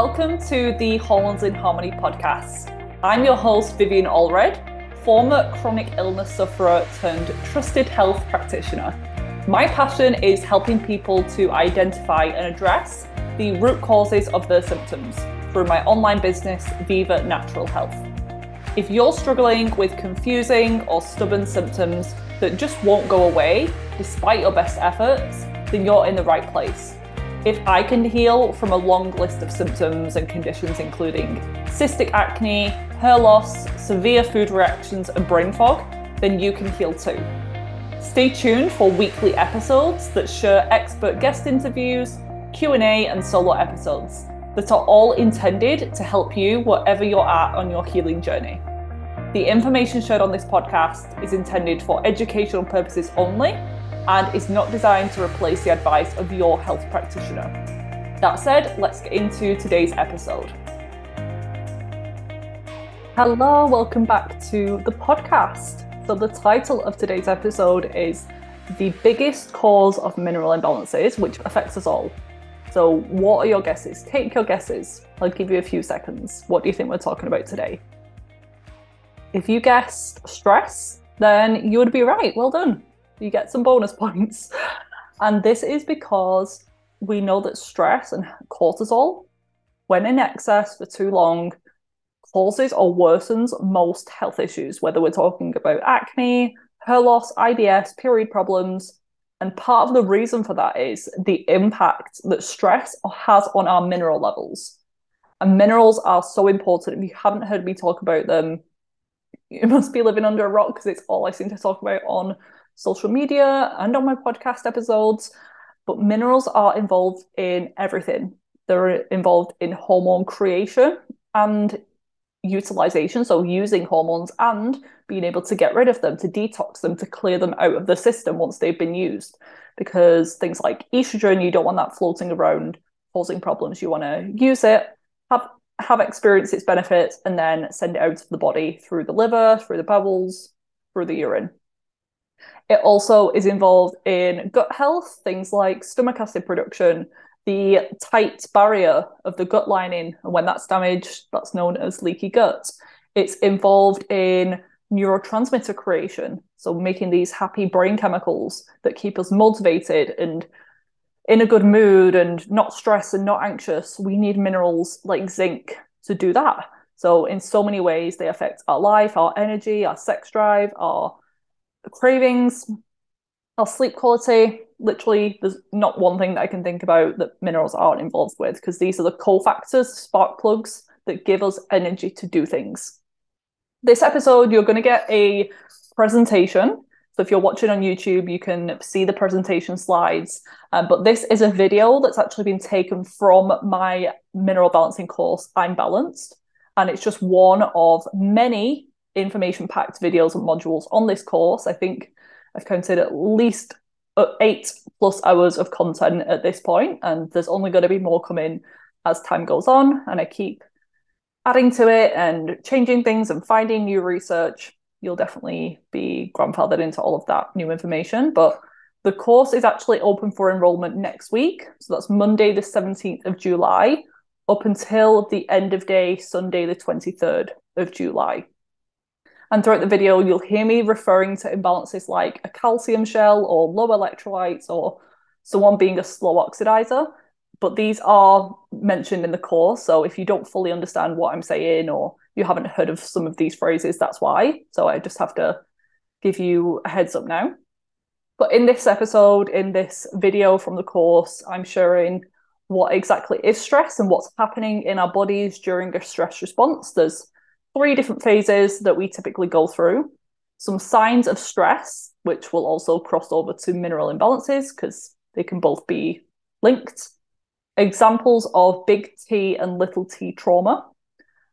Welcome to the Hormones in Harmony podcast. I'm your host, Vivien Allred, former chronic illness sufferer turned trusted health practitioner. My passion is helping people to identify and address the root causes of their symptoms through my online business, Viva Natural Health. If you're struggling with confusing or stubborn symptoms that just won't go away despite your best efforts, then you're in the right place. If I can heal from a long list of symptoms and conditions, including cystic acne, hair loss, severe food reactions, and brain fog, then you can heal too. Stay tuned for weekly episodes that share expert guest interviews, Q&A, and solo episodes that are all intended to help you wherever you're at on your healing journey. The information shared on this podcast is intended for educational purposes only and is not designed to replace the advice of your health practitioner. That said, let's get into today's episode. Hello, welcome back to the podcast. So, the title of today's episode is The Biggest Cause of Mineral Imbalances, which affects us all. So, what are your guesses? Take your guesses. I'll give you a few seconds. What do you think we're talking about today? If you guessed stress, then you would be right. Well done you get some bonus points. And this is because we know that stress and cortisol, when in excess for too long, causes or worsens most health issues, whether we're talking about acne, hair loss, IBS, period problems. And part of the reason for that is the impact that stress has on our mineral levels. And minerals are so important. If you haven't heard me talk about them, you must be living under a rock because it's all I seem to talk about on social media and on my podcast episodes. But minerals are involved in everything. They're involved in hormone creation and utilization, so using hormones and being able to get rid of them, to detox them, to clear them out of the system once they've been used. Because things like estrogen, you don't want that floating around causing problems. You want to use it, have have experienced its benefits, and then send it out to the body through the liver, through the bowels, through the urine. It also is involved in gut health, things like stomach acid production, the tight barrier of the gut lining, and when that's damaged, that's known as leaky gut. It's involved in neurotransmitter creation, so making these happy brain chemicals that keep us motivated and in a good mood and not stressed and not anxious. We need minerals like zinc to do that. So, in so many ways, they affect our life, our energy, our sex drive, our cravings, our sleep quality. Literally, there's not one thing that I can think about that minerals aren't involved with because these are the cofactors, spark plugs that give us energy to do things. This episode, you're going to get a presentation. So if you're watching on YouTube, you can see the presentation slides. Um, but this is a video that's actually been taken from my mineral balancing course, I'm Balanced. And it's just one of many information packed videos and modules on this course. I think I've counted at least uh, eight plus hours of content at this point, and there's only going to be more coming as time goes on. And I keep adding to it and changing things and finding new research. You'll definitely be grandfathered into all of that new information. But the course is actually open for enrollment next week. So that's Monday, the 17th of July, up until the end of day, Sunday, the 23rd of July. And throughout the video, you'll hear me referring to imbalances like a calcium shell or low electrolytes or someone being a slow oxidizer. But these are mentioned in the course. So if you don't fully understand what I'm saying or you haven't heard of some of these phrases, that's why. So I just have to give you a heads up now. But in this episode, in this video from the course, I'm sharing what exactly is stress and what's happening in our bodies during a stress response. There's three different phases that we typically go through some signs of stress, which will also cross over to mineral imbalances because they can both be linked, examples of big T and little t trauma,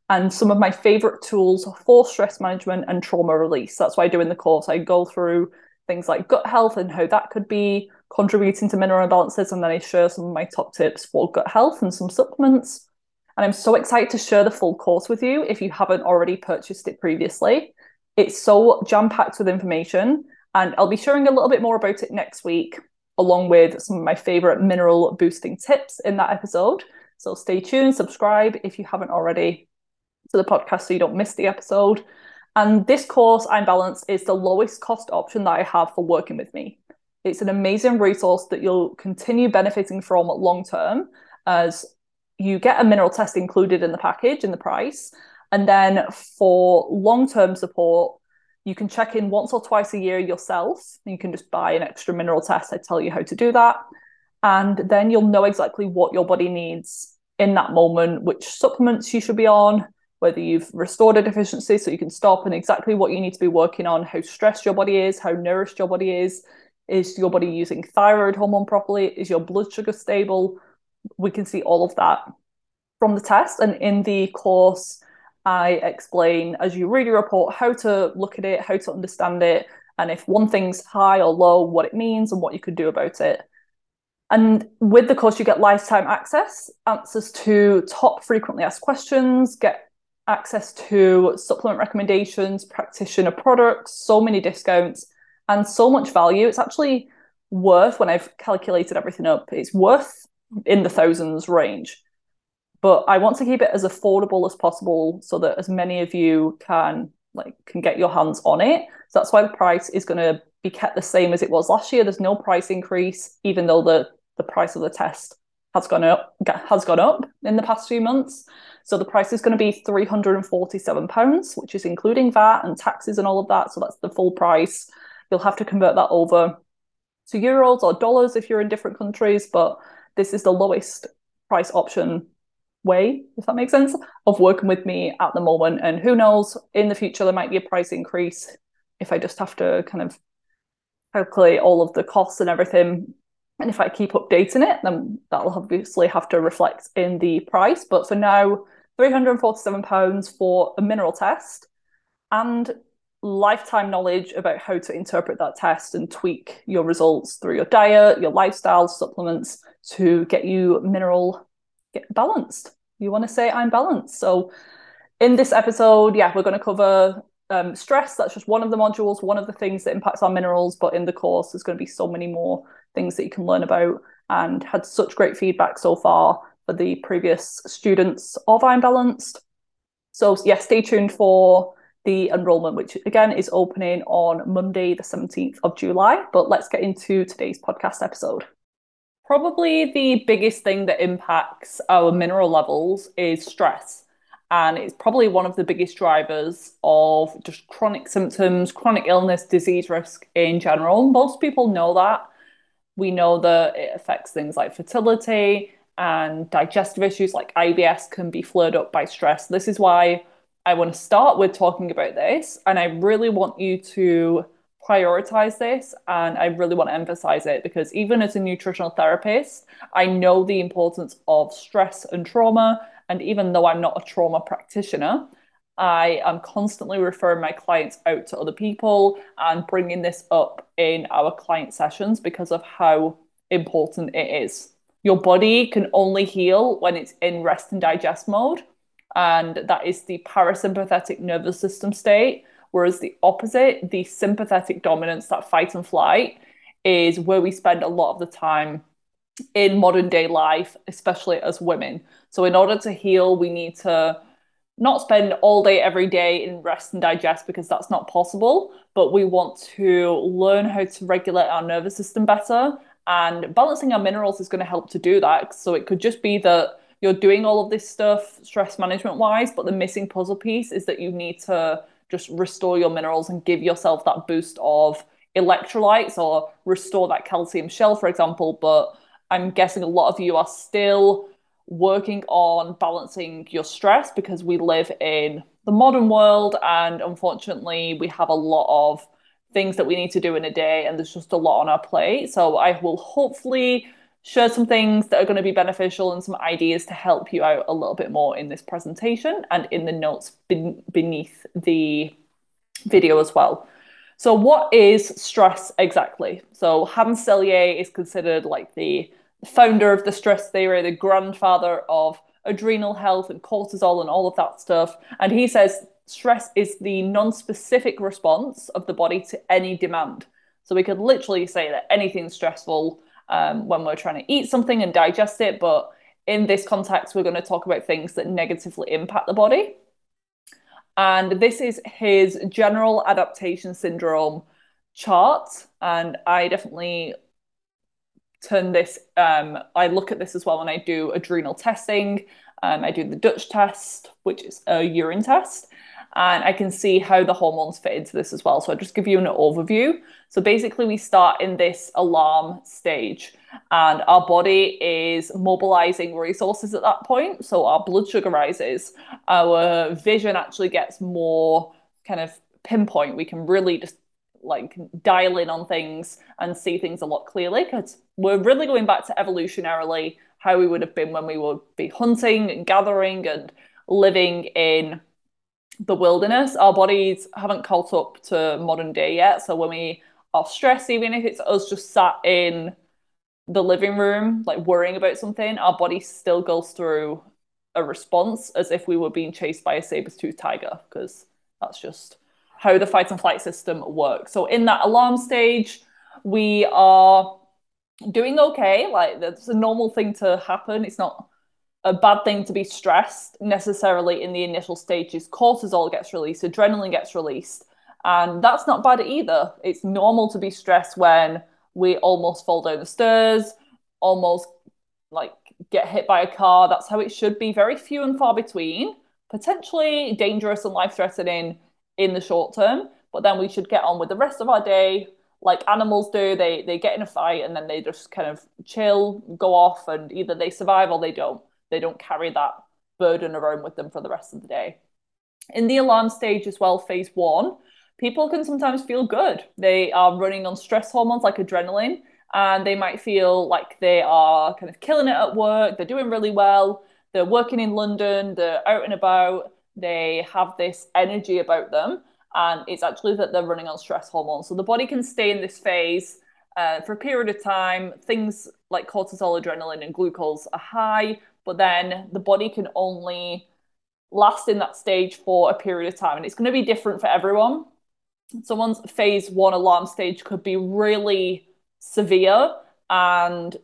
and some of my favorite tools for stress management and trauma release. That's why I do in the course. I go through things like gut health and how that could be contributing to mineral imbalances, and then I share some of my top tips for gut health and some supplements. And I'm so excited to share the full course with you if you haven't already purchased it previously. It's so jam packed with information, and I'll be sharing a little bit more about it next week, along with some of my favorite mineral boosting tips in that episode. So stay tuned, subscribe if you haven't already to the podcast so you don't miss the episode. And this course, I'm Balanced, is the lowest cost option that I have for working with me. It's an amazing resource that you'll continue benefiting from long term as you get a mineral test included in the package in the price. And then for long term support, you can check in once or twice a year yourself. You can just buy an extra mineral test. I tell you how to do that. And then you'll know exactly what your body needs in that moment, which supplements you should be on, whether you've restored a deficiency so you can stop, and exactly what you need to be working on, how stressed your body is, how nourished your body is. Is your body using thyroid hormone properly? Is your blood sugar stable? We can see all of that from the test. And in the course, I explain as you read your report how to look at it, how to understand it, and if one thing's high or low, what it means and what you could do about it. And with the course, you get lifetime access, answers to top frequently asked questions, get access to supplement recommendations, practitioner products, so many discounts, and so much value. It's actually worth, when I've calculated everything up, it's worth in the thousands range but I want to keep it as affordable as possible so that as many of you can like can get your hands on it. So that's why the price is going to be kept the same as it was last year. There's no price increase, even though the the price of the test has gone up has gone up in the past few months. So the price is going to be three hundred and forty-seven pounds, which is including VAT and taxes and all of that. So that's the full price. You'll have to convert that over to euros or dollars if you're in different countries, but this is the lowest price option way, if that makes sense, of working with me at the moment. And who knows, in the future, there might be a price increase if I just have to kind of calculate all of the costs and everything. And if I keep updating it, then that'll obviously have to reflect in the price. But for now, £347 for a mineral test and lifetime knowledge about how to interpret that test and tweak your results through your diet, your lifestyle, supplements to get you mineral get balanced. You want to say I'm balanced. So in this episode, yeah, we're going to cover um, stress. That's just one of the modules, one of the things that impacts our minerals. But in the course, there's going to be so many more things that you can learn about. And had such great feedback so far for the previous students of I'm Balanced. So yeah, stay tuned for the enrollment, which again is opening on Monday, the 17th of July. But let's get into today's podcast episode. Probably the biggest thing that impacts our mineral levels is stress. And it's probably one of the biggest drivers of just chronic symptoms, chronic illness, disease risk in general. Most people know that. We know that it affects things like fertility and digestive issues like IBS can be flared up by stress. This is why I want to start with talking about this. And I really want you to prioritize this and I really want to emphasize it because even as a nutritional therapist, I know the importance of stress and trauma. And even though I'm not a trauma practitioner, I am constantly referring my clients out to other people and bringing this up in our client sessions because of how important it is. Your body can only heal when it's in rest and digest mode, and that is the parasympathetic nervous system state Whereas the opposite, the sympathetic dominance, that fight and flight, is where we spend a lot of the time in modern day life, especially as women. So, in order to heal, we need to not spend all day every day in rest and digest because that's not possible, but we want to learn how to regulate our nervous system better. And balancing our minerals is going to help to do that. So, it could just be that you're doing all of this stuff stress management wise, but the missing puzzle piece is that you need to just restore your minerals and give yourself that boost of electrolytes or restore that calcium shell, for example. But I'm guessing a lot of you are still working on balancing your stress because we live in the modern world and unfortunately we have a lot of things that we need to do in a day and there's just a lot on our plate. So I will hopefully share some things that are going to be beneficial and some ideas to help you out a little bit more in this presentation and in the notes ben- beneath the video as well. So, what is stress exactly? So, Hans Selye is considered like the founder of the stress theory, the grandfather of adrenal health and cortisol and all of that stuff. And he says stress is the non specific response of the body to any demand. So, we could literally say that anything stressful um, when we're trying to eat something and digest it, but in this context, we're going to talk about things that negatively impact the body. And this is his general adaptation syndrome chart. And I definitely turn this, um, I look at this as well when I do adrenal testing. Um, I do the Dutch test, which is a urine test and I can see how the hormones fit into this as well. So I'll just give you an overview. So basically, we start in this alarm stage, and our body is mobilizing resources at that point. So our blood sugar rises, our vision actually gets more kind of pinpoint. We can really just like dial in on things and see things a lot clearly because we're really going back to evolutionarily how we would have been when we would be hunting and gathering and living in the wilderness. Our bodies haven't caught up to modern day yet. So when we are stressed, even if it's us just sat in the living room, like worrying about something, our body still goes through a response as if we were being chased by a saber-toothed tiger, because that's just how the fight and flight system works. So in that alarm stage, we are doing okay. Like that's a normal thing to happen. It's not a bad thing to be stressed necessarily in the initial stages. Cortisol gets released, adrenaline gets released, and that's not bad either. It's normal to be stressed when we almost fall down the stairs, almost like get hit by a car. That's how it should be. Very few and far between, potentially dangerous and life threatening in the short term. But then we should get on with the rest of our day like animals do. They they get in a fight and then they just kind of chill, go off, and either they survive or they don't they don't carry that burden around with them for the rest of the day. In the alarm stage as well, phase one, people can sometimes feel good. They are running on stress hormones like adrenaline, and they might feel like they are kind of killing it at work. They're doing really well. They're working in London, they're out and about, they have this energy about them. And it's actually that they're running on stress hormones. So the body can stay in this phase uh, for a period of time. Things like cortisol, adrenaline, and glucose are high, but then the body can only last in that stage for a period of time. And it's going to be different for everyone. Someone's phase one alarm stage could be really severe and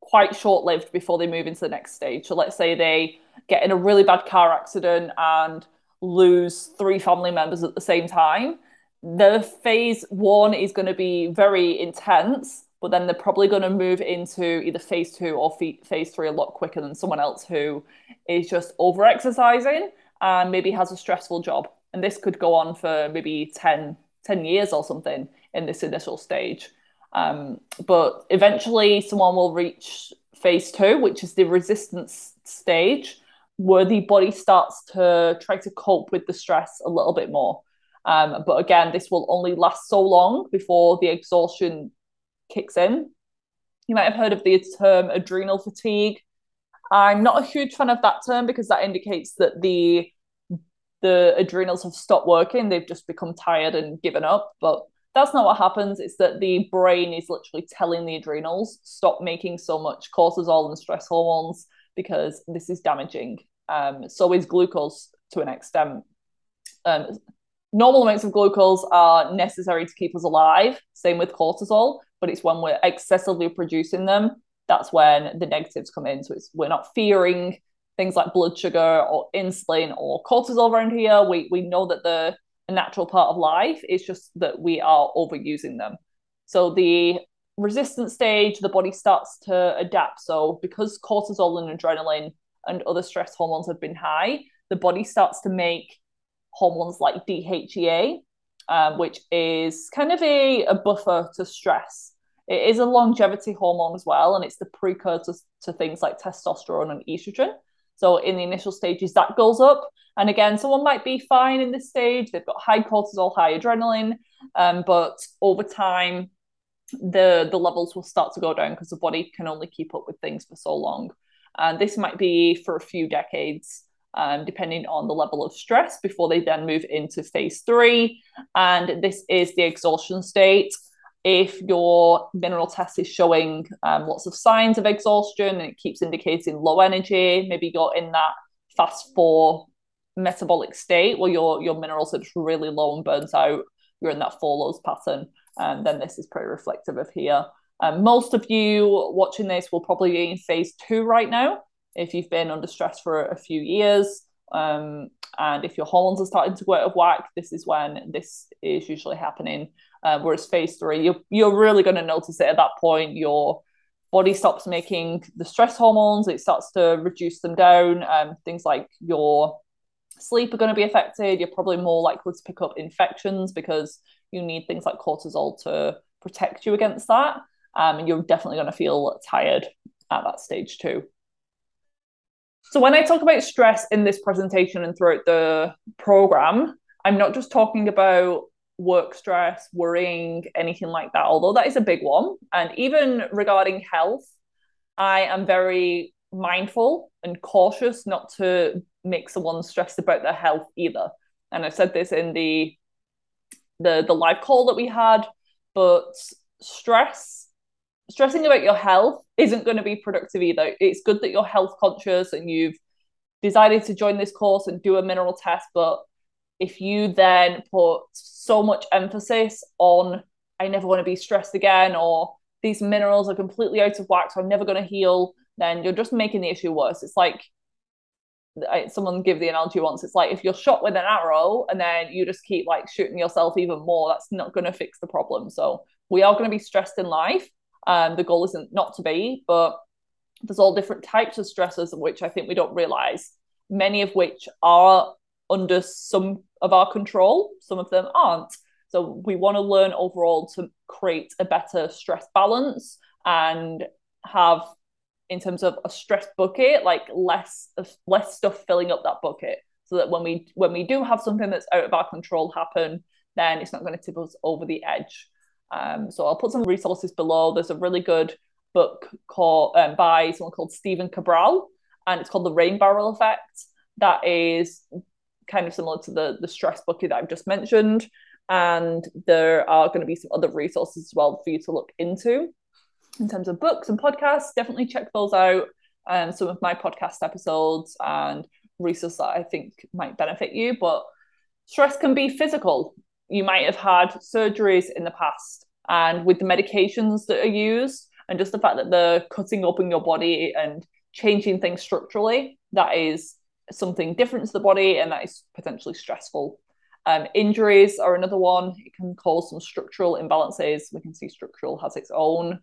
quite short lived before they move into the next stage. So let's say they get in a really bad car accident and lose three family members at the same time. The phase one is going to be very intense but then they're probably going to move into either phase two or phase three a lot quicker than someone else who is just over exercising and maybe has a stressful job. And this could go on for maybe 10, 10 years or something in this initial stage. Um, but eventually, someone will reach phase two, which is the resistance stage, where the body starts to try to cope with the stress a little bit more. Um, but again, this will only last so long before the exhaustion kicks in. You might have heard of the term adrenal fatigue. I'm not a huge fan of that term because that indicates that the the adrenals have stopped working, they've just become tired and given up. But that's not what happens. It's that the brain is literally telling the adrenals stop making so much cortisol and stress hormones because this is damaging. Um, so is glucose to an extent. Um, normal amounts of glucose are necessary to keep us alive. Same with cortisol but it's when we're excessively producing them that's when the negatives come in. So it's we're not fearing things like blood sugar or insulin or cortisol around here. We we know that they're a natural part of life it's just that we are overusing them. So the resistance stage the body starts to adapt. So because cortisol and adrenaline and other stress hormones have been high the body starts to make hormones like DHEA um, which is kind of a, a buffer to stress. It is a longevity hormone as well, and it's the precursor to things like testosterone and estrogen. So in the initial stages, that goes up. And again, someone might be fine in this stage. They've got high cortisol, high adrenaline, um, but over time, the the levels will start to go down because the body can only keep up with things for so long. And this might be for a few decades um, depending on the level of stress before they then move into phase three. And this is the exhaustion state. If your mineral test is showing um, lots of signs of exhaustion and it keeps indicating low energy, maybe you're in that fast four metabolic state where your your minerals are just really low and burns out, you're in that four lows pattern, and then this is pretty reflective of here. Um, most of you watching this will probably be in phase two right now. If you've been under stress for a few years, um, and if your hormones are starting to go out of whack, this is when this is usually happening. Uh, whereas phase three, you're, you're really going to notice it at that point. Your body stops making the stress hormones, it starts to reduce them down. Um, things like your sleep are going to be affected. You're probably more likely to pick up infections because you need things like cortisol to protect you against that. Um, and you're definitely going to feel tired at that stage too. So when I talk about stress in this presentation and throughout the program, I'm not just talking about work stress, worrying, anything like that, although that is a big one. And even regarding health, I am very mindful and cautious not to make someone stressed about their health either. And I said this in the the the live call that we had, but stress stressing about your health isn't going to be productive either. It's good that you're health conscious and you've decided to join this course and do a mineral test, but if you then put so much emphasis on I never want to be stressed again or these minerals are completely out of whack, so I'm never going to heal, then you're just making the issue worse. It's like someone give the analogy once. It's like if you're shot with an arrow and then you just keep like shooting yourself even more, that's not going to fix the problem. So we are going to be stressed in life. Um, the goal isn't not to be, but there's all different types of stressors stresses, which I think we don't realize. Many of which are under some of our control, some of them aren't. So we want to learn overall to create a better stress balance and have in terms of a stress bucket, like less less stuff filling up that bucket, so that when we when we do have something that's out of our control happen, then it's not going to tip us over the edge. Um, so I'll put some resources below. There's a really good book called um, by someone called Stephen Cabral, and it's called The Rain Barrel Effect. That is kind of similar to the the stress bucket that I've just mentioned. And there are going to be some other resources as well for you to look into in terms of books and podcasts, definitely check those out. Um, some of my podcast episodes and resources that I think might benefit you. But stress can be physical. You might have had surgeries in the past, and with the medications that are used, and just the fact that they're cutting open your body and changing things structurally, that is something different to the body, and that is potentially stressful. Um, injuries are another one. It can cause some structural imbalances. We can see structural has its own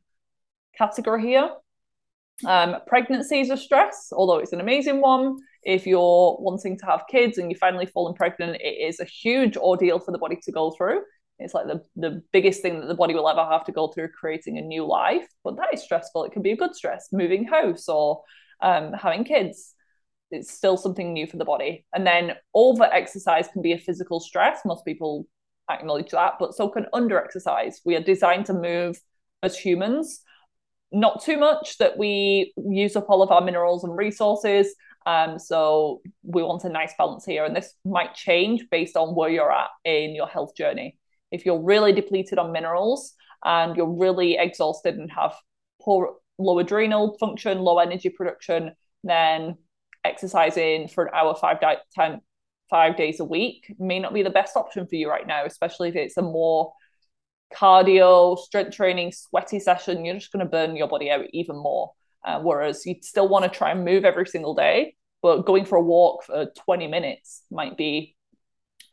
category here. Um, pregnancy is a stress, although it's an amazing one. If you're wanting to have kids and you finally fallen pregnant, it is a huge ordeal for the body to go through. It's like the, the biggest thing that the body will ever have to go through creating a new life. But that is stressful. It can be a good stress, moving house or um, having kids. It's still something new for the body. And then over exercise can be a physical stress. Most people acknowledge that, but so can under exercise. We are designed to move as humans not too much that we use up all of our minerals and resources. Um, so we want a nice balance here, and this might change based on where you're at in your health journey. If you're really depleted on minerals and you're really exhausted and have poor low adrenal function, low energy production, then exercising for an hour five di- ten, five days a week may not be the best option for you right now, especially if it's a more cardio, strength training, sweaty session, you're just going to burn your body out even more. Uh, whereas you still want to try and move every single day, but going for a walk for 20 minutes might be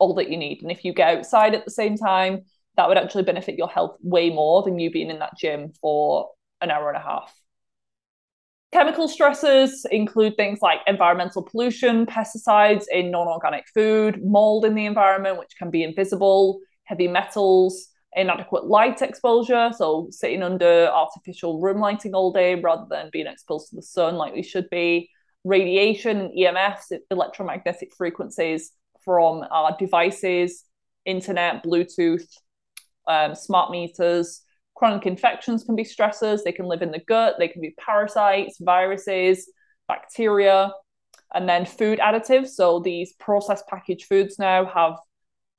all that you need. And if you get outside at the same time, that would actually benefit your health way more than you being in that gym for an hour and a half. Chemical stressors include things like environmental pollution, pesticides in non organic food, mold in the environment, which can be invisible, heavy metals, inadequate light exposure, so sitting under artificial room lighting all day rather than being exposed to the sun like we should be, radiation and EMFs, electromagnetic frequencies from our devices, internet, Bluetooth, um, smart meters. Chronic infections can be stressors. They can live in the gut. They can be parasites, viruses, bacteria, and then food additives. So these processed packaged foods now have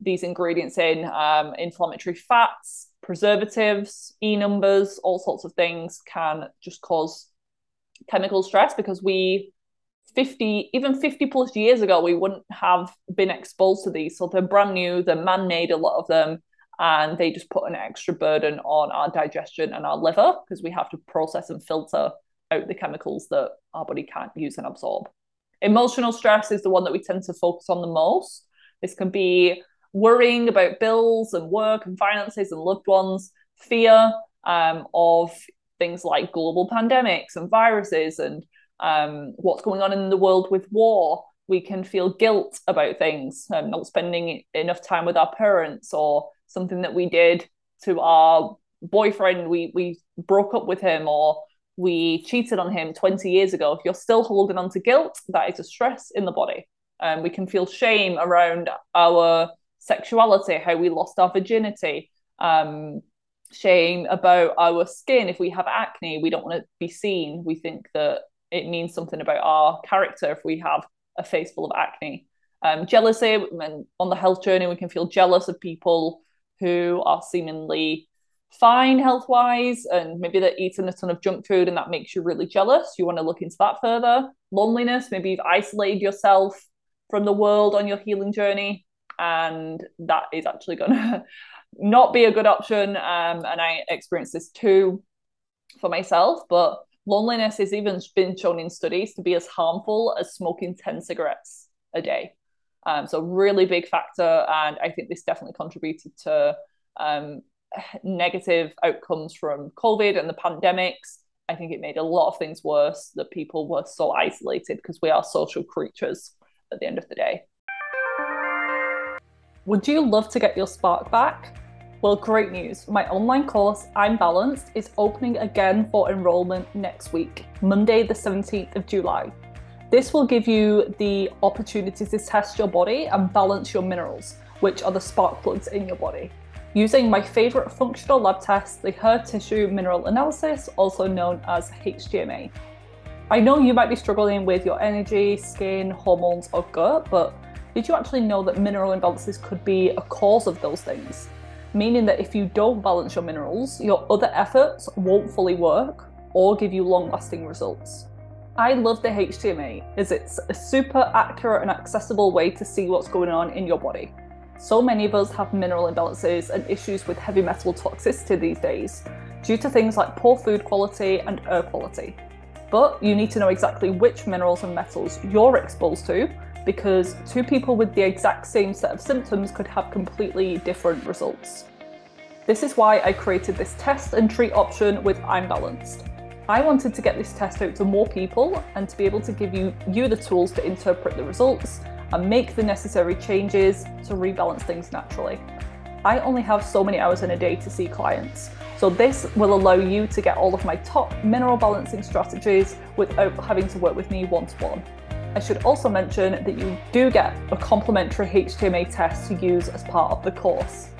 these ingredients in um, inflammatory fats, preservatives, E numbers, all sorts of things can just cause chemical stress because we 50 even 50 plus years ago we wouldn't have been exposed to these so they're brand new they're man-made a lot of them and they just put an extra burden on our digestion and our liver because we have to process and filter out the chemicals that our body can't use and absorb. Emotional stress is the one that we tend to focus on the most. This can be worrying about bills and work and finances and loved ones, fear um, of things like global pandemics and viruses and um, what's going on in the world with war. We can feel guilt about things, um, not spending enough time with our parents, or something that we did to our boyfriend. We we broke up with him, or we cheated on him 20 years ago. If you're still holding on to guilt, that is a stress in the body. Um, we can feel shame around our sexuality, how we lost our virginity, um, shame about our skin. If we have acne, we don't want to be seen. We think that it means something about our character if we have a face full of acne. Um, jealousy, and on the health journey, we can feel jealous of people who are seemingly fine health wise, and maybe they're eating a ton of junk food and that makes you really jealous. You want to look into that further. Loneliness, maybe you've isolated yourself from the world on your healing journey, and that is actually going to not be a good option. Um, and I experienced this too for myself, but loneliness has even been shown in studies to be as harmful as smoking 10 cigarettes a day. Um, so, really big factor. And I think this definitely contributed to um, negative outcomes from COVID and the pandemics. I think it made a lot of things worse that people were so isolated because we are social creatures at the end of the day. Would you love to get your spark back? Well, great news. My online course, I'm Balanced, is opening again for enrollment next week, Monday, the 17th of July. This will give you the opportunity to test your body and balance your minerals, which are the spark plugs in your body using my favourite functional lab test, the hair tissue mineral analysis, also known as HTMA. I know you might be struggling with your energy, skin, hormones, or gut, but did you actually know that mineral imbalances could be a cause of those things? Meaning that if you don't balance your minerals, your other efforts won't fully work or give you long lasting results. I love the HTMA as it's a super accurate and accessible way to see what's going on in your body. So many of us have mineral imbalances and issues with heavy metal toxicity these days due to things like poor food quality and air quality. But you need to know exactly which minerals and metals you're exposed to because two people with the exact same set of symptoms could have completely different results. This is why I created this test and treat option with I'm Balanced. I wanted to get this test out to more people and to be able to give you, you the tools to interpret the results and make the necessary changes to rebalance things naturally. I only have so many hours in a day to see clients, so this will allow you to get all of my top mineral balancing strategies without having to work with me one to one. I should also mention that you do get a complimentary HTMA test to use as part of the course.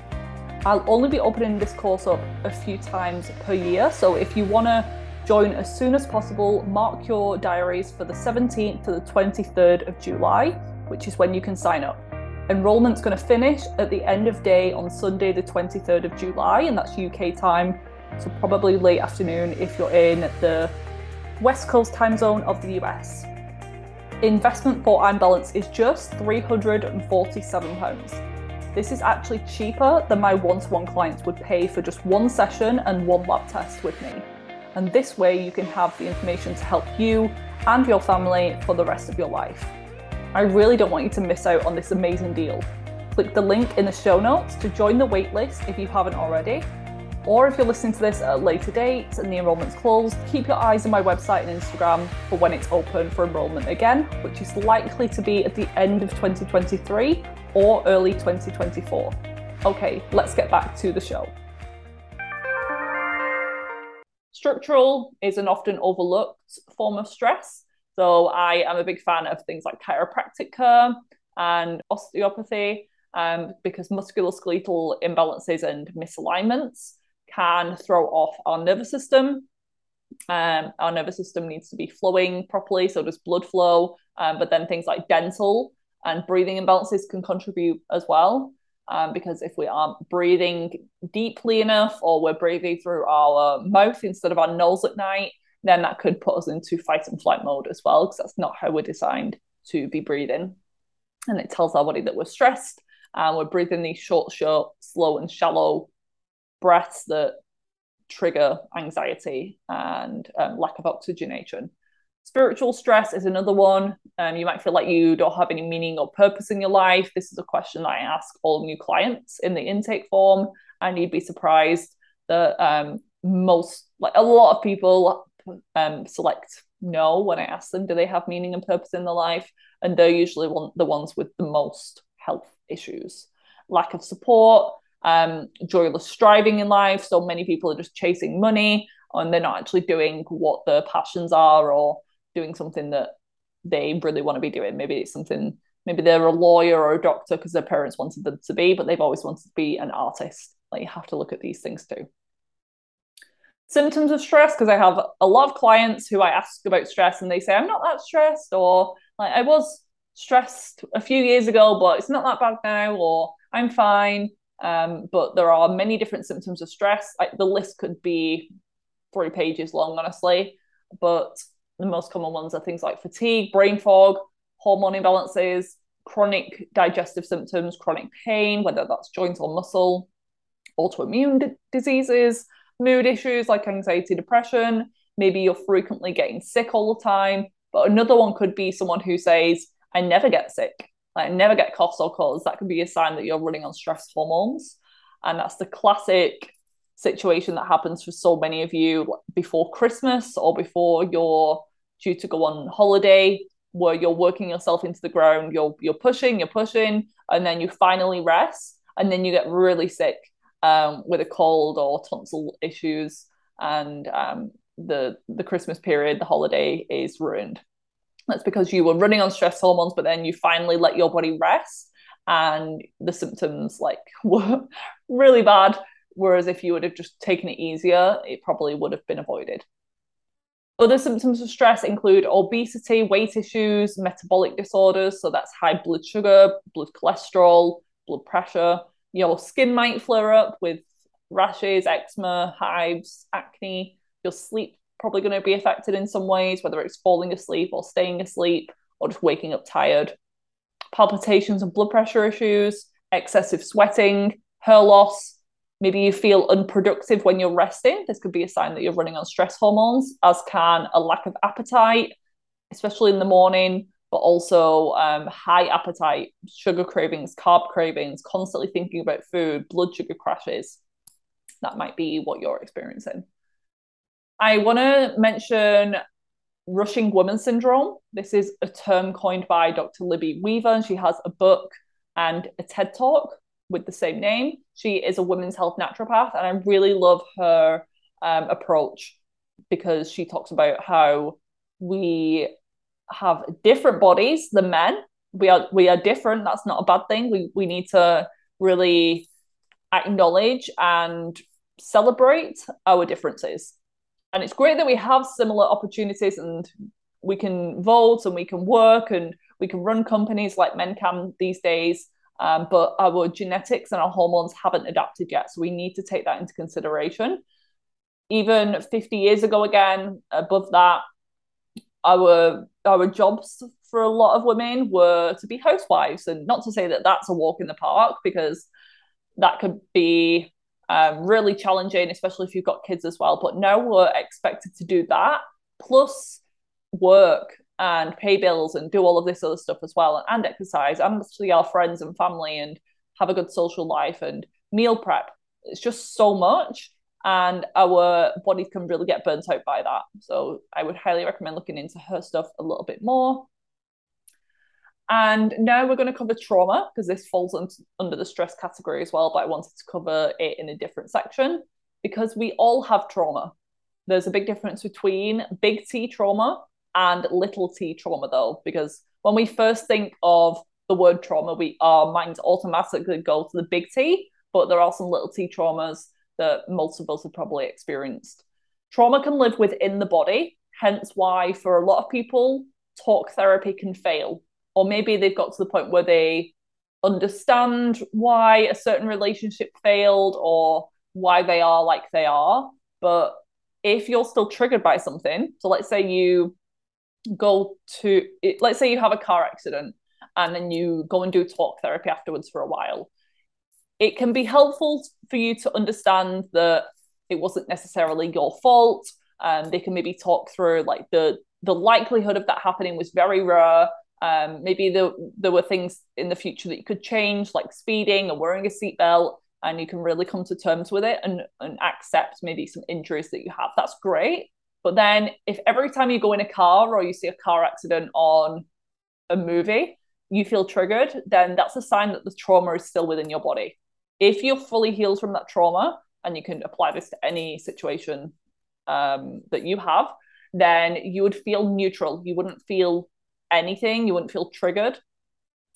I'll only be opening this course up a few times per year, so if you want to join as soon as possible, mark your diaries for the 17th to the 23rd of July which is when you can sign up. Enrollment's going to finish at the end of day on Sunday, the 23rd of July, and that's UK time, so probably late afternoon if you're in the West Coast time zone of the US. Investment for I'm Balance is just £347. This is actually cheaper than my one to one clients would pay for just one session and one lab test with me. And this way, you can have the information to help you and your family for the rest of your life. I really don't want you to miss out on this amazing deal. Click the link in the show notes to join the waitlist if you haven't already. Or if you're listening to this at a later date and the enrolment's closed, keep your eyes on my website and Instagram for when it's open for enrolment again, which is likely to be at the end of 2023 or early 2024. Okay, let's get back to the show. Structural is an often overlooked form of stress. So I am a big fan of things like chiropractic care and osteopathy um, because musculoskeletal imbalances and misalignments can throw off our nervous system. Um, our nervous system needs to be flowing properly, so does blood flow. Um, but then things like dental and breathing imbalances can contribute as well. Um, because if we aren't breathing deeply enough or we're breathing through our mouth instead of our nose at night, then that could put us into fight and flight mode as well, because that's not how we're designed to be breathing. And it tells our body that we're stressed and we're breathing these short, short, slow, and shallow breaths that trigger anxiety and um, lack of oxygenation. Spiritual stress is another one. Um, you might feel like you don't have any meaning or purpose in your life. This is a question that I ask all new clients in the intake form, and you'd be surprised that um, most, like a lot of people, um, select no when I ask them, do they have meaning and purpose in their life? And they're usually one, the ones with the most health issues. Lack of support, um, joyless striving in life. So many people are just chasing money and they're not actually doing what their passions are or doing something that they really want to be doing. Maybe it's something, maybe they're a lawyer or a doctor because their parents wanted them to be, but they've always wanted to be an artist. Like you have to look at these things too. Symptoms of stress, because I have a lot of clients who I ask about stress and they say, I'm not that stressed, or like I was stressed a few years ago, but it's not that bad now, or I'm fine. Um, but there are many different symptoms of stress. I, the list could be three pages long, honestly. But the most common ones are things like fatigue, brain fog, hormone imbalances, chronic digestive symptoms, chronic pain, whether that's joint or muscle, autoimmune d- diseases, mood issues like anxiety, depression. Maybe you're frequently getting sick all the time. But another one could be someone who says, I never get sick like never get coughs or colds, that could be a sign that you're running on stress hormones. And that's the classic situation that happens for so many of you before Christmas or before you're due to go on holiday, where you're working yourself into the ground, you're you're pushing, you're pushing, and then you finally rest, and then you get really sick um, with a cold or tonsil issues, and um, the the Christmas period, the holiday is ruined. That's because you were running on stress hormones, but then you finally let your body rest and the symptoms like were really bad. Whereas if you would have just taken it easier, it probably would have been avoided. Other symptoms of stress include obesity, weight issues, metabolic disorders. So that's high blood sugar, blood cholesterol, blood pressure. Your skin might flare up with rashes, eczema, hives, acne. Your sleep probably going to be affected in some ways, whether it's falling asleep or staying asleep or just waking up tired. Palpitations and blood pressure issues, excessive sweating, hair loss. Maybe you feel unproductive when you're resting. This could be a sign that you're running on stress hormones, as can a lack of appetite, especially in the morning, but also um, high appetite, sugar cravings, carb cravings, constantly thinking about food, blood sugar crashes. That might be what you're experiencing. I want to mention rushing woman syndrome. This is a term coined by Dr. Libby Weaver, and she has a book and a TED talk with the same name. She is a women's health naturopath, and I really love her um, approach because she talks about how we have different bodies than men. We are we are different. That's not a bad thing. We we need to really acknowledge and celebrate our differences and it's great that we have similar opportunities and we can vote and we can work and we can run companies like men can these days. Um, but our genetics and our hormones haven't adapted yet. So we need to take that into consideration. Even 50 years ago again above that our our jobs for a lot of women were to be housewives. And not to say that that's a walk in the park because that could be um, really challenging, especially if you've got kids as well. But now we're expected to do that plus work and pay bills and do all of this other stuff as well and exercise and see our friends and family and have a good social life and meal prep. It's just so much and our bodies can really get burnt out by that. So I would highly recommend looking into her stuff a little bit more. And now we're going to cover trauma because this falls un- under the stress category as well, but I wanted to cover it in a different section because we all have trauma. There's a big difference between big T trauma and little t trauma, though, because when we first think of the word trauma, we our minds automatically go to the big T, but there are some little t traumas that most of us have probably experienced. Trauma can live within the body, hence why for a lot of people, talk therapy can fail or maybe they've got to the point where they understand why a certain relationship failed or why they are like they are. But if you're still triggered by something, so let's say you go to, let's say you have a car accident and then you go and do talk therapy afterwards for a while, it can be helpful for you to understand that it wasn't necessarily your fault. Um, they can maybe talk through like the the likelihood of that happening was very rare. Um, maybe there, there were things in the future that you could change, like speeding or wearing a seatbelt, and you can really come to terms with it and, and accept maybe some injuries that you have. That's great. But then, if every time you go in a car or you see a car accident on a movie, you feel triggered, then that's a sign that the trauma is still within your body. If you're fully healed from that trauma, and you can apply this to any situation um, that you have, then you would feel neutral. You wouldn't feel anything. You wouldn't feel triggered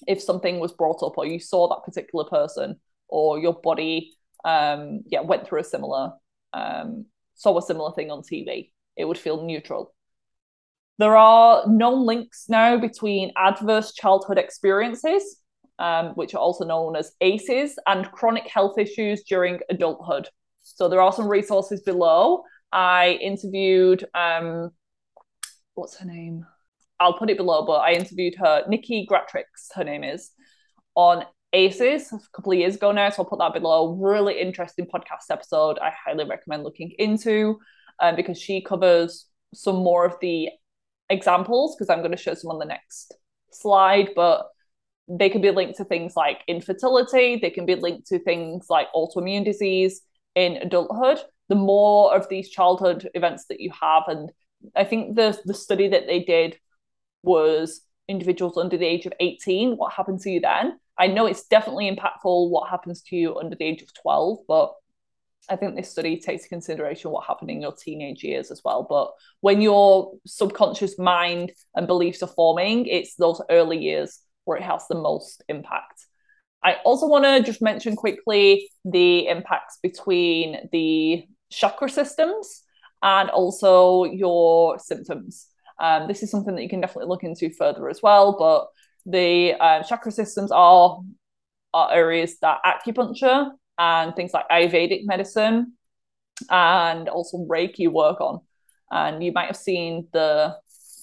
if something was brought up or you saw that particular person or your body um, yeah went through a similar um, saw a similar thing on TV. It would feel neutral. There are known links now between adverse childhood experiences, um, which are also known as ACEs, and chronic health issues during adulthood. So there are some resources below. I interviewed um, what's her name? I'll put it below, but I interviewed her, Niki Gratrix, her name is, on ACEs a couple of years ago now. So I'll put that below. Really interesting podcast episode. I highly recommend looking into um, because she covers some more of the examples because I'm going to show some on the next slide. But they can be linked to things like infertility, they can be linked to things like autoimmune disease in adulthood. The more of these childhood events that you have, and I think the the study that they did was individuals under the age of 18 what happened to you then? I know it's definitely impactful what happens to you under the age of 12 but i think this study takes into consideration what happened in your teenage years as well. But when your subconscious mind and beliefs are forming it's those early years where it has the most impact. I also want to just mention quickly the impacts between the chakra systems and also your symptoms um, this is something that you can definitely look into further as well. But the uh, chakra systems are, are areas that acupuncture and things like Ayurvedic medicine and also Reiki work on. And you might have seen the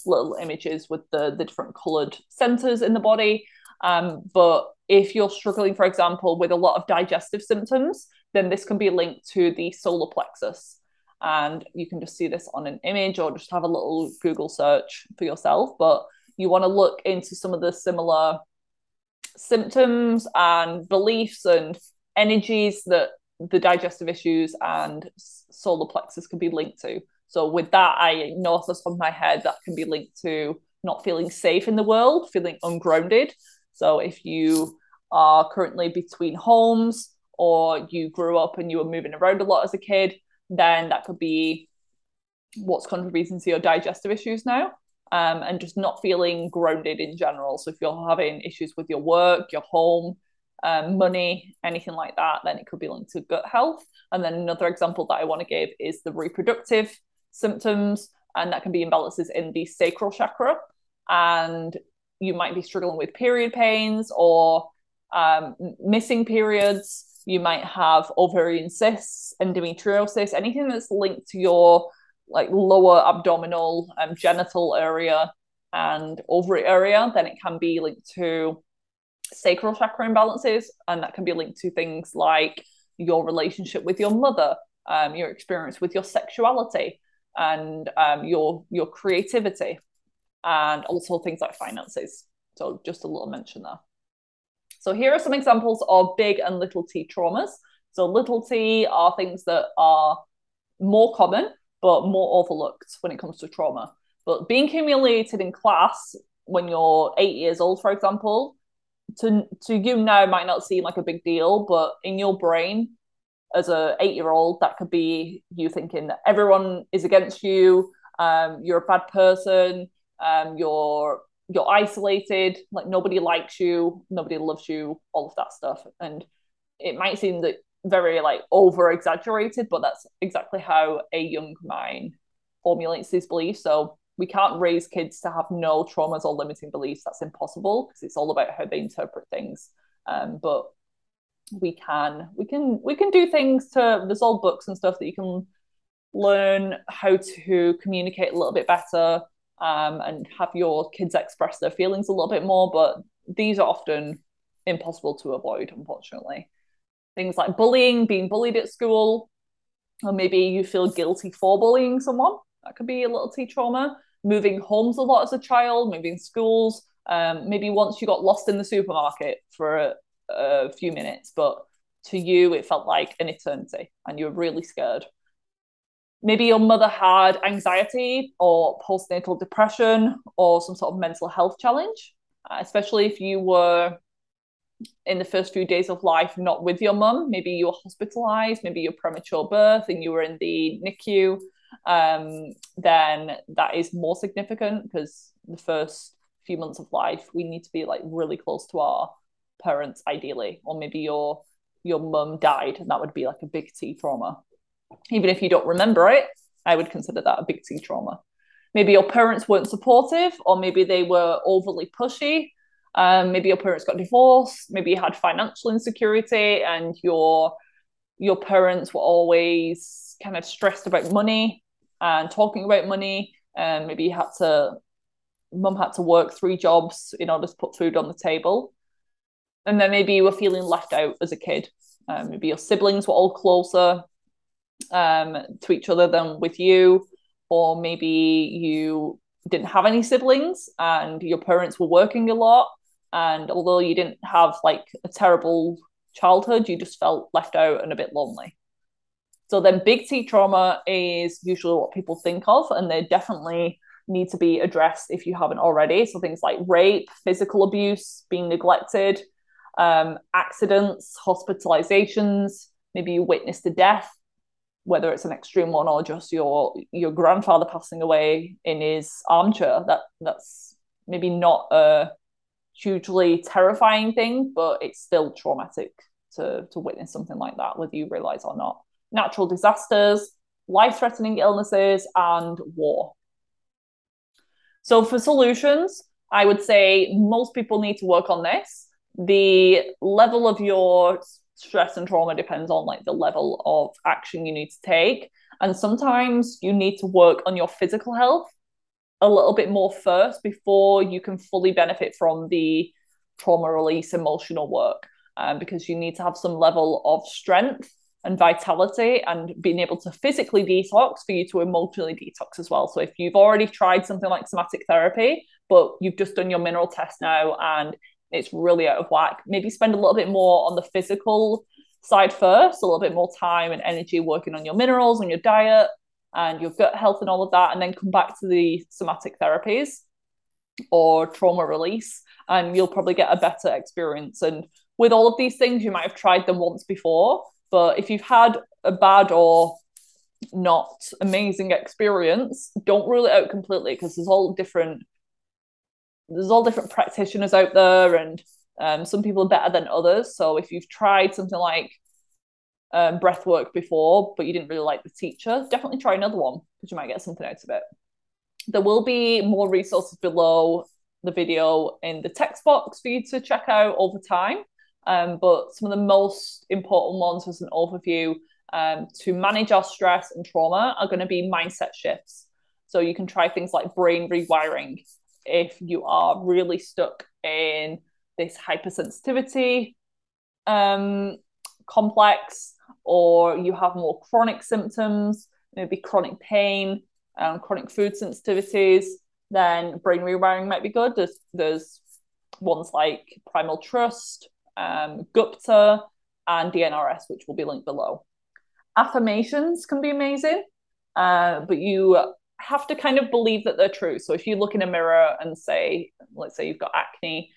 little images with the, the different colored centers in the body. Um, but if you're struggling, for example, with a lot of digestive symptoms, then this can be linked to the solar plexus and you can just see this on an image or just have a little Google search for yourself. But you want to look into some of the similar symptoms and beliefs and energies that the digestive issues and solar plexus can be linked to. So with that, I know off the top of my head that can be linked to not feeling safe in the world, feeling ungrounded. So if you are currently between homes or you grew up and you were moving around a lot as a kid, then that could be what's contributing to your digestive issues now. Um, and just not feeling grounded in general. So if you're having issues with your work, your home, um, money, anything like that, then it could be linked to gut health. And then another example that I want to give is the reproductive symptoms, and that can be imbalances in the sacral chakra. And you might be struggling with period pains or um, missing periods you might have ovarian cysts, endometriosis, anything that's linked to your like lower abdominal um, genital area and ovary area, then it can be linked to sacral chakra imbalances, and that can be linked to things like your relationship with your mother, um, your experience with your sexuality, and um, your your creativity, and also things like finances. So just a little mention there. So here are some examples of big and little t traumas. So little t are things that are more common but more overlooked when it comes to trauma. But being humiliated in class when you're eight years old, for example, to to you now might not seem like a big deal, but in your brain, as a eight year old, that could be you thinking that everyone is against you, um, you're a bad person, um, you're you're isolated, like nobody likes you, nobody loves you, all of that stuff. And it might seem that very like over exaggerated, but that's exactly how a young mind formulates these beliefs. So we can't raise kids to have no traumas or limiting beliefs. That's impossible because it's all about how they interpret things. Um, but we can we can we can do things to there's all books and stuff that you can learn how to communicate a little bit better um, and have your kids express their feelings a little bit more. But these are often impossible to avoid, unfortunately. Things like bullying, being bullied at school, or maybe you feel guilty for bullying someone. That could be a little T trauma. Moving homes a lot as a child, moving schools. Um, maybe once you got lost in the supermarket for a, a few minutes, but to you it felt like an eternity and you were really scared. Maybe your mother had anxiety or postnatal depression or some sort of mental health challenge, especially if you were in the first few days of life not with your mum. Maybe you were hospitalized, maybe you're premature birth and you were in the NICU. Um, then that is more significant because the first few months of life we need to be like really close to our parents ideally or maybe your your mum died and that would be like a big t trauma even if you don't remember it i would consider that a big t trauma. Maybe your parents weren't supportive or maybe they were overly pushy. Um, maybe your parents got divorced. Maybe you had financial insecurity and your your parents were always kind of stressed about money and talking about money. And maybe you had to mum had to work three jobs in order to put food on the table. And then maybe you were feeling left out as a kid. Um, maybe your siblings were all closer um, to each other than with you or maybe you didn't have any siblings and your parents were working a lot and although you didn't have like a terrible childhood you just felt left out and a bit lonely. So then big t trauma is usually what people think of and they definitely need to be addressed if you haven't already. So things like rape physical abuse being neglected um, accidents hospitalizations maybe you witnessed a death whether it's an extreme one or just your your grandfather passing away in his armchair that that's maybe not a hugely terrifying thing but it's still traumatic to to witness something like that whether you realize or not. Natural disasters life threatening illnesses and war. So for solutions i would say most people need to work on this. The level of your stress and trauma depends on like the level of action you need to take and sometimes you need to work on your physical health a little bit more first before you can fully benefit from the trauma release emotional work um, because you need to have some level of strength and vitality and being able to physically detox for you to emotionally detox as well. So if you've already tried something like somatic therapy, but you've just done your mineral test now and it's really out of whack. Maybe spend a little bit more on the physical side first, a little bit more time and energy working on your minerals and your diet and your gut health and all of that, and then come back to the somatic therapies or trauma release, and you'll probably get a better experience. And with all of these things, you might have tried them once before, but if you've had a bad or not amazing experience, don't rule it out completely because there's all different there's all different practitioners out there and um, some people are better than others. So if you've tried something like um, breath work before but you didn't really like the teacher definitely try another one because you might get something out of it. There will be more resources below the video in the text box for you to check out over time. Um, but some of the most important ones as an overview um, to manage our stress and trauma are going to be mindset shifts. So you can try things like brain rewiring if you are really stuck in this hypersensitivity um, complex or you have more chronic symptoms, maybe chronic pain, um, chronic food sensitivities, then brain rewiring might be good. There's, there's ones like Primal Trust, um, Gupta, and DNRS, which will be linked below. Affirmations can be amazing, uh, but you have to kind of believe that they're true. So if you look in a mirror and say, let's say you've got acne,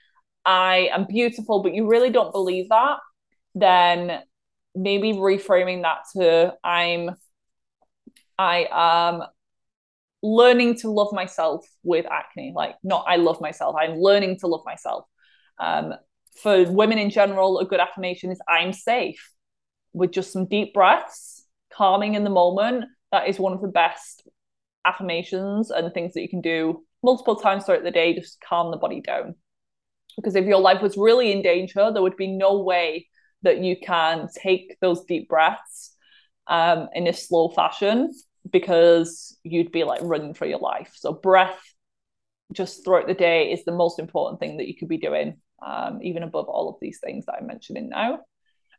I am beautiful, but you really don't believe that, then maybe reframing that to I'm I am learning to love myself with acne. Like not I love myself, I'm learning to love myself. Um, for women in general, a good affirmation is I'm safe with just some deep breaths, calming in the moment. That is one of the best affirmations and things that you can do multiple times throughout the day just calm the body down. Because if your life was really in danger, there would be no way that you can take those deep breaths um, in a slow fashion because you'd be like running for your life. So, breath just throughout the day is the most important thing that you could be doing, um, even above all of these things that I'm mentioning now.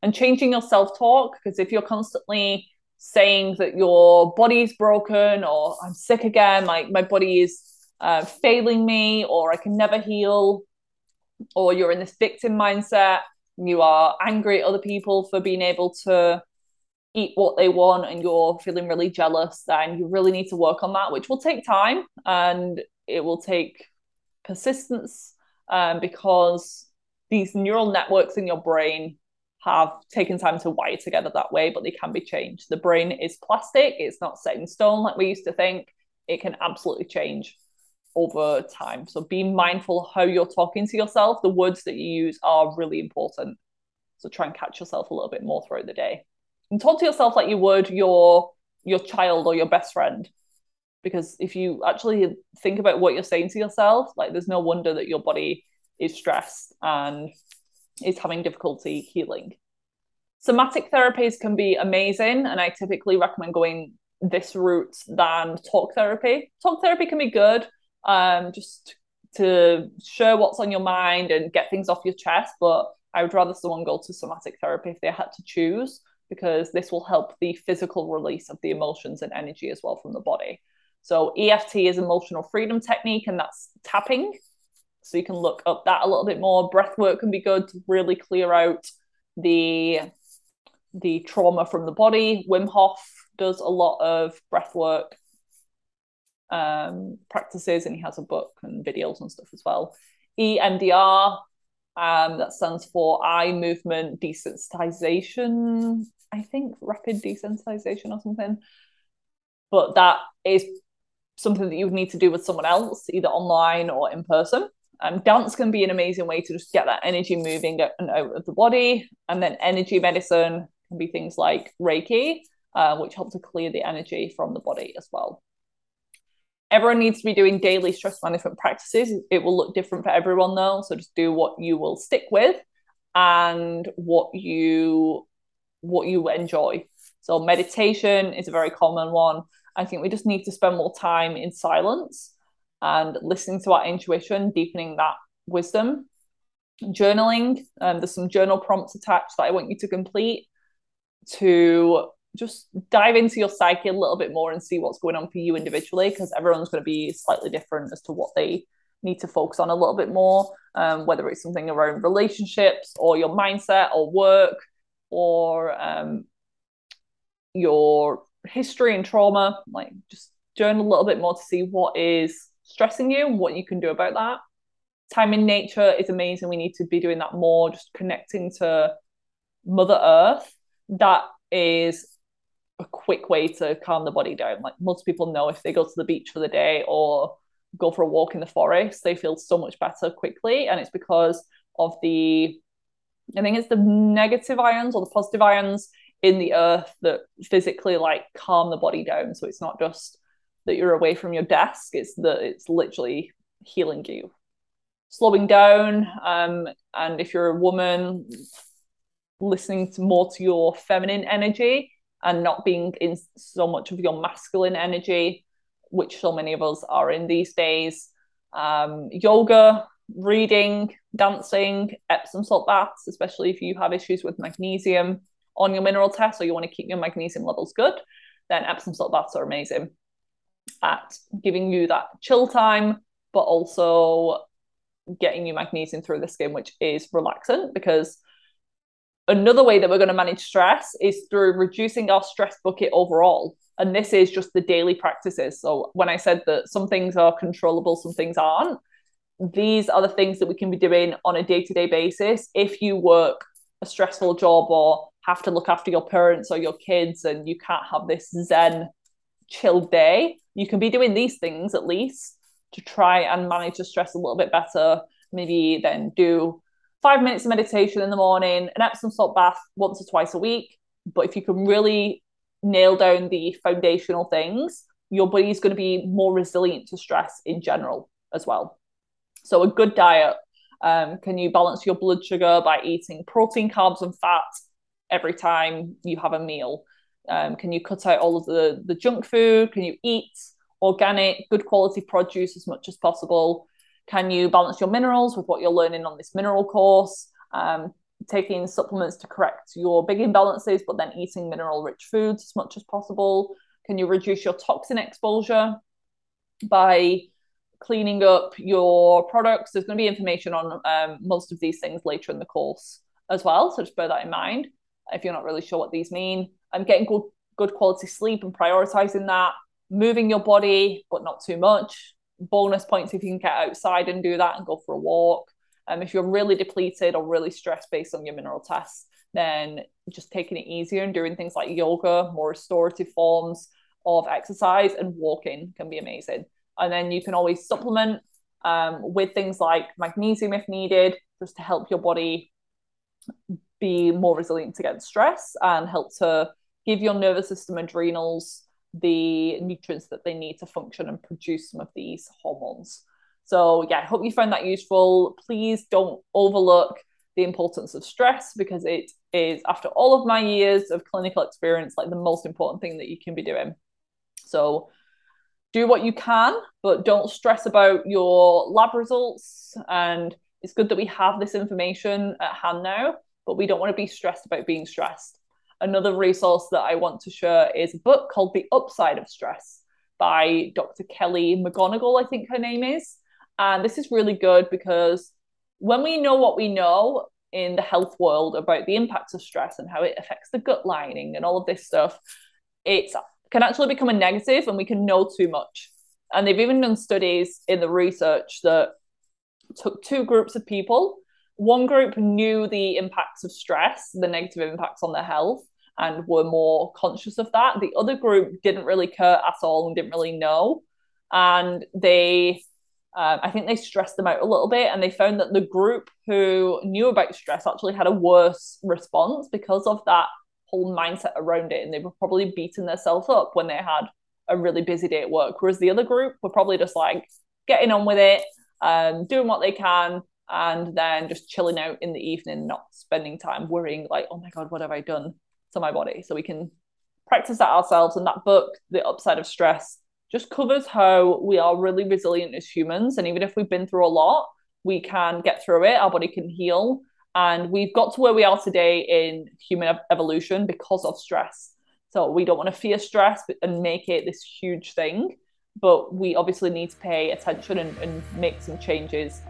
And changing your self talk, because if you're constantly saying that your body's broken or I'm sick again, like my body is uh, failing me or I can never heal, or you're in this victim mindset, you are angry at other people for being able to eat what they want and you're feeling really jealous, then you really need to work on that, which will take time and it will take persistence um, because these neural networks in your brain have taken time to wire together that way, but they can be changed. The brain is plastic, it's not set in stone like we used to think. It can absolutely change over time. So be mindful how you're talking to yourself. The words that you use are really important. So try and catch yourself a little bit more throughout the day. And talk to yourself like you would your your child or your best friend. Because if you actually think about what you're saying to yourself, like there's no wonder that your body is stressed and is having difficulty healing. Somatic therapies can be amazing, and I typically recommend going this route than talk therapy. Talk therapy can be good, um, just to share what's on your mind and get things off your chest, but I would rather someone go to somatic therapy if they had to choose, because this will help the physical release of the emotions and energy as well from the body. So EFT is emotional freedom technique, and that's tapping. So you can look up that a little bit more. Breath work can be good to really clear out the the trauma from the body. Wim Hof does a lot of breath work um, practices, and he has a book and videos and stuff as well. EMDR, um, that stands for eye movement desensitization, I think, rapid desensitization or something. But that is something that you would need to do with someone else, either online or in person. Um, dance can be an amazing way to just get that energy moving and out of the body. And then energy medicine can be things like Reiki, uh, which help to clear the energy from the body as well. Everyone needs to be doing daily stress management practices. It will look different for everyone though. So just do what you will stick with and what you what you enjoy. So meditation is a very common one. I think we just need to spend more time in silence and listening to our intuition, deepening that wisdom. Journaling, um, there's some journal prompts attached that I want you to complete to just dive into your psyche a little bit more and see what's going on for you individually because everyone's going to be slightly different as to what they need to focus on a little bit more um, whether it's something around relationships or your mindset or work or um, your history and trauma like just journal a little bit more to see what is stressing you what you can do about that. Time in nature is amazing. We need to be doing that more, just connecting to Mother Earth. That is a quick way to calm the body down. Like most people know if they go to the beach for the day or go for a walk in the forest, they feel so much better quickly. And it's because of the, I think it's the negative ions or the positive ions in the earth that physically like calm the body down. So it's not just that you're away from your desk. It's that it's literally healing you, slowing down. Um, and if you're a woman, listening to more to your feminine energy and not being in so much of your masculine energy, which so many of us are in these days. Um, yoga, reading, dancing, Epsom salt baths, especially if you have issues with magnesium on your mineral test or you want to keep your magnesium levels good, then Epsom salt baths are amazing at giving you that chill time, but also getting you magnesium through the skin, which is relaxant. Because another way that we're going to manage stress is through reducing our stress bucket overall. And this is just the daily practices. So when I said that some things are controllable, some things aren't, these are the things that we can be doing on a day to day basis. If you work a stressful job or have to look after your parents or your kids and you can't have this zen chill day, you can be doing these things at least to try and manage the stress a little bit better. Maybe then do five minutes of meditation in the morning, an Epsom salt bath once or twice a week. But if you can really nail down the foundational things, your body is going to be more resilient to stress in general as well. So, a good diet um, can you balance your blood sugar by eating protein, carbs, and fat every time you have a meal? Um, can you cut out all of the, the junk food? Can you eat organic, good quality produce as much as possible? Can you balance your minerals with what you're learning on this mineral course? Um, taking supplements to correct your big imbalances, but then eating mineral rich foods as much as possible? Can you reduce your toxin exposure by cleaning up your products? There's going to be information on um, most of these things later in the course as well. So just bear that in mind if you're not really sure what these mean. I'm getting good good quality sleep and prioritizing that, moving your body, but not too much. Bonus points if you can get outside and do that and go for a walk. Um, if you're really depleted or really stressed based on your mineral tests, then just taking it easier and doing things like yoga, more restorative forms of exercise, and walking can be amazing. And then you can always supplement um, with things like magnesium if needed, just to help your body be more resilient against stress and help to give your nervous system adrenals the nutrients that they need to function and produce some of these hormones. So, yeah, I hope you found that useful. Please don't overlook the importance of stress because it is, after all of my years of clinical experience, like the most important thing that you can be doing. So, do what you can, but don't stress about your lab results. And it's good that we have this information at hand now, but we don't want to be stressed about being stressed. Another resource that I want to share is a book called The Upside of Stress by Dr. Kelly McGonigal, I think her name is. And this is really good because when we know what we know in the health world about the impacts of stress and how it affects the gut lining and all of this stuff, it can actually become a negative and we can know too much. And they've even done studies in the research that took two groups of people. One group knew the impacts of stress, the negative impacts on their health, and were more conscious of that. The other group didn't really care at all and didn't really know. And they um, I think they stressed them out a little bit, and they found that the group who knew about stress actually had a worse response because of that whole mindset around it, and they were probably beating themselves up when they had a really busy day at work. Whereas the other group were probably just like getting on with it, um, doing what they can, and then just chilling out in the evening, not spending time worrying like, oh my god, what have I done to my body? So we can practice that ourselves. And that book, The Upside of Stress, just covers how we are really resilient as humans. And even if we've been through a lot, we can get through it, our body can heal. And we've got to where we are today in human evolution because of stress. So we don't want to fear stress and make it this huge thing. But we obviously need to pay attention and, and make some changes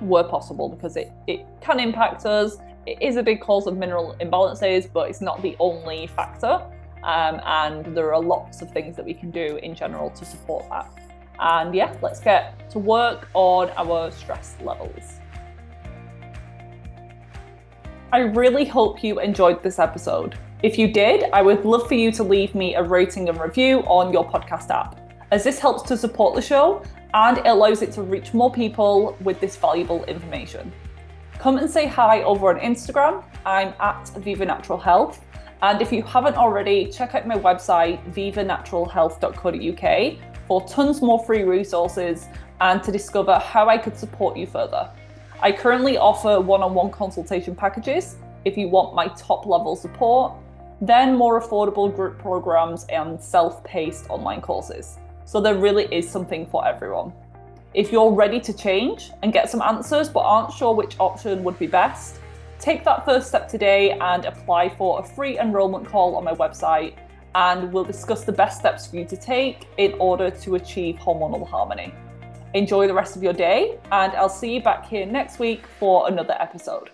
where possible because it, it can impact us. It is a big cause of mineral imbalances, but it's not the only factor. Um, and there are lots of things that we can do in general to support that. And yeah, let's get to work on our stress levels. I really hope you enjoyed this episode. If you did, I would love for you to leave me a rating and review on your podcast app, as this helps to support the show and it allows it to reach more people with this valuable information. Come and say hi over on Instagram. I'm at Viva Natural Health and if you haven't already, check out my website, vivanaturalhealth.co.uk, for tons more free resources and to discover how I could support you further. I currently offer one on one consultation packages if you want my top level support, then more affordable group programs and self paced online courses. So there really is something for everyone. If you're ready to change and get some answers but aren't sure which option would be best, Take that first step today and apply for a free enrolment call on my website, and we'll discuss the best steps for you to take in order to achieve hormonal harmony. Enjoy the rest of your day, and I'll see you back here next week for another episode.